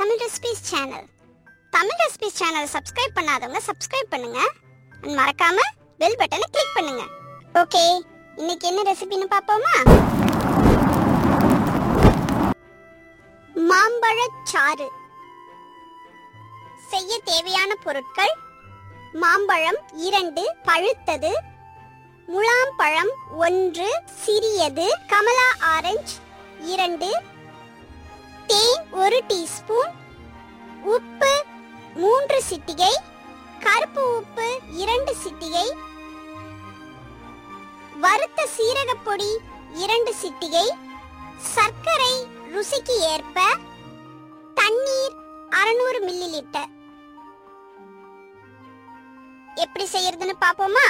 Tamil recipes channel. Tamil recipes channel subscribe பண்ணாதவங்க subscribe பண்ணுங்க. and மறக்காம பெல் பட்டனை கிளிக் பண்ணுங்க. ஓகே இன்னைக்கு என்ன ரெசிபின்னு பார்ப்போமா? மாம்பழச்சாறு செய்ய தேவையான பொருட்கள் மாம்பழம் இரண்டு பழுத்தது. முலாம்பழம் ஒன்று சிறியது. கமலா ஆரஞ்சு இரண்டு தேன் ஒரு டீஸ்பூன் உப்பு மூன்று சிட்டிகை கருப்பு உப்பு இரண்டு சிட்டிகை வறுத்த சீரகப்பொடி இரண்டு சிட்டிகை சர்க்கரை ருசிக்கு ஏற்ப தண்ணீர் அறுநூறு மில்லி லிட்டர் எப்படி செய்யறதுன்னு பாப்போமா?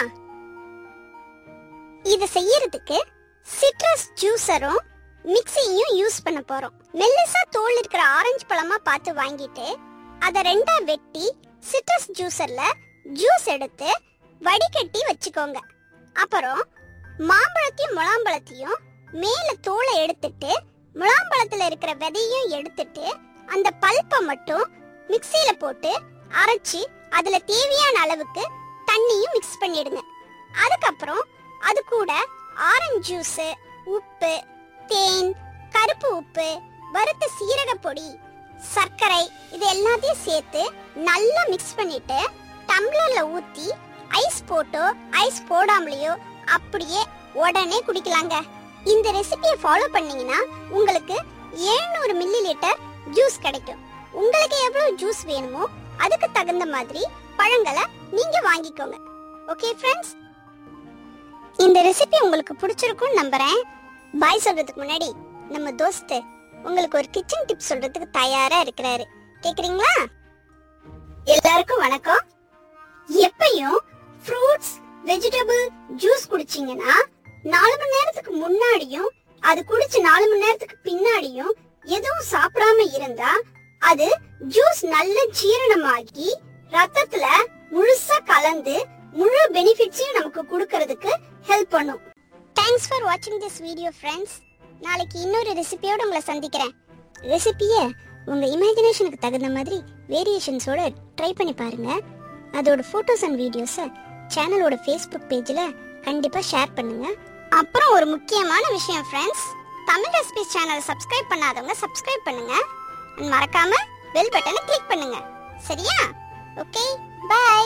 இது செய்யறதுக்கு சிட்ரஸ் ஜூஸரும் மிக்ஸியும் யூஸ் பண்ண போறோம். மெல்லிசா தோல் இருக்கிற ஆரஞ்சு பழமா பார்த்து வாங்கிட்டு அதை ரெண்டா வெட்டி சிட்ரஸ் ஜூஸர்ல ஜூஸ் எடுத்து வடிகட்டி வச்சுக்கோங்க. அப்புறம் மாம்பழத்தையும் முலாம்பழத்தையும் மேல தோலை எடுத்துட்டு முலாம்பழத்துல இருக்கிற விதையும் எடுத்துட்டு அந்த பல்ப்பை மட்டும் மிக்சியில போட்டு அரைச்சி அதுல தேவையான அளவுக்கு தண்ணியும் மிக்ஸ் பண்ணிடுங்க. அதுக்கப்புறம் அது கூட ஆரஞ்சு ஜூஸ் உப்பு தேன் கருப்பு உப்பு வறுத்த சீரக பொடி சர்க்கரை இது எல்லாத்தையும் சேர்த்து நல்லா மிக்ஸ் பண்ணிட்டு டம்ளர்ல ஊத்தி ஐஸ் போட்டோ ஐஸ் போடாமலையோ அப்படியே உடனே குடிக்கலாங்க. இந்த ரெசிபியை ஃபாலோ பண்ணீங்கன்னா உங்களுக்கு 700 மில்லி லிட்டர் ஜூஸ் கிடைக்கும். உங்களுக்கு எவ்வளவு ஜூஸ் வேணுமோ அதுக்கு தகுந்த மாதிரி பழங்களை நீங்க வாங்கிக்கோங்க. ஓகே ஃப்ரெண்ட்ஸ் இந்த ரெசிபி உங்களுக்கு பிடிச்சிருக்கும்னு நம்புறேன். பாய் சொல்றதுக்கு முன்னாடி நம்ம தோஸ்து உங்களுக்கு ஒரு கிச்சன் டிப் சொல்றதுக்கு தயாரா இருக்கிறாரு. கேக்குறீங்களா? எல்லாருக்கும் வணக்கம். எப்பயும் ஃப்ரூட்ஸ் வெஜிடபிள் ஜூஸ் குடிச்சீங்கன்னா நாலு மணி நேரத்துக்கு முன்னாடியும் அது குடிச்சு நாலு மணி நேரத்துக்கு பின்னாடியும் எதுவும் சாப்பிடாம இருந்தா அது ஜூஸ் நல்ல ஜீரணமாகி ரத்தத்துல முழுசா கலந்து முழு பெனிஃபிட்ஸையும் நமக்கு கொடுக்கறதுக்கு ஹெல்ப் பண்ணும். தேங்க்ஸ் ஃபார் வாட்சிங் திஸ் வீடியோ ஃப்ரெண்ட்ஸ் நாளைக்கு இன்னொரு ரெசிபியோட உங்களை சந்திக்கிறேன். ரெசிபியை உங்கள் இமேஜினேஷனுக்கு தகுந்த மாதிரி வேரியேஷன்ஸோட ட்ரை பண்ணி பாருங்க. அதோட ஃபோட்டோஸ் அண்ட் வீடியோஸை சேனலோட ஃபேஸ்புக் பேஜில் கண்டிப்பாக ஷேர் பண்ணுங்க. அப்புறம் ஒரு முக்கியமான விஷயம் ஃப்ரெண்ட்ஸ் தமிழ் ரெசிபிஸ் சேனலை சப்ஸ்கிரைப் பண்ணாதவங்க சப்ஸ்கிரைப் பண்ணுங்க. and மறக்காம பெல் பட்டனை கிளிக் பண்ணுங்க. சரியா? Okay bye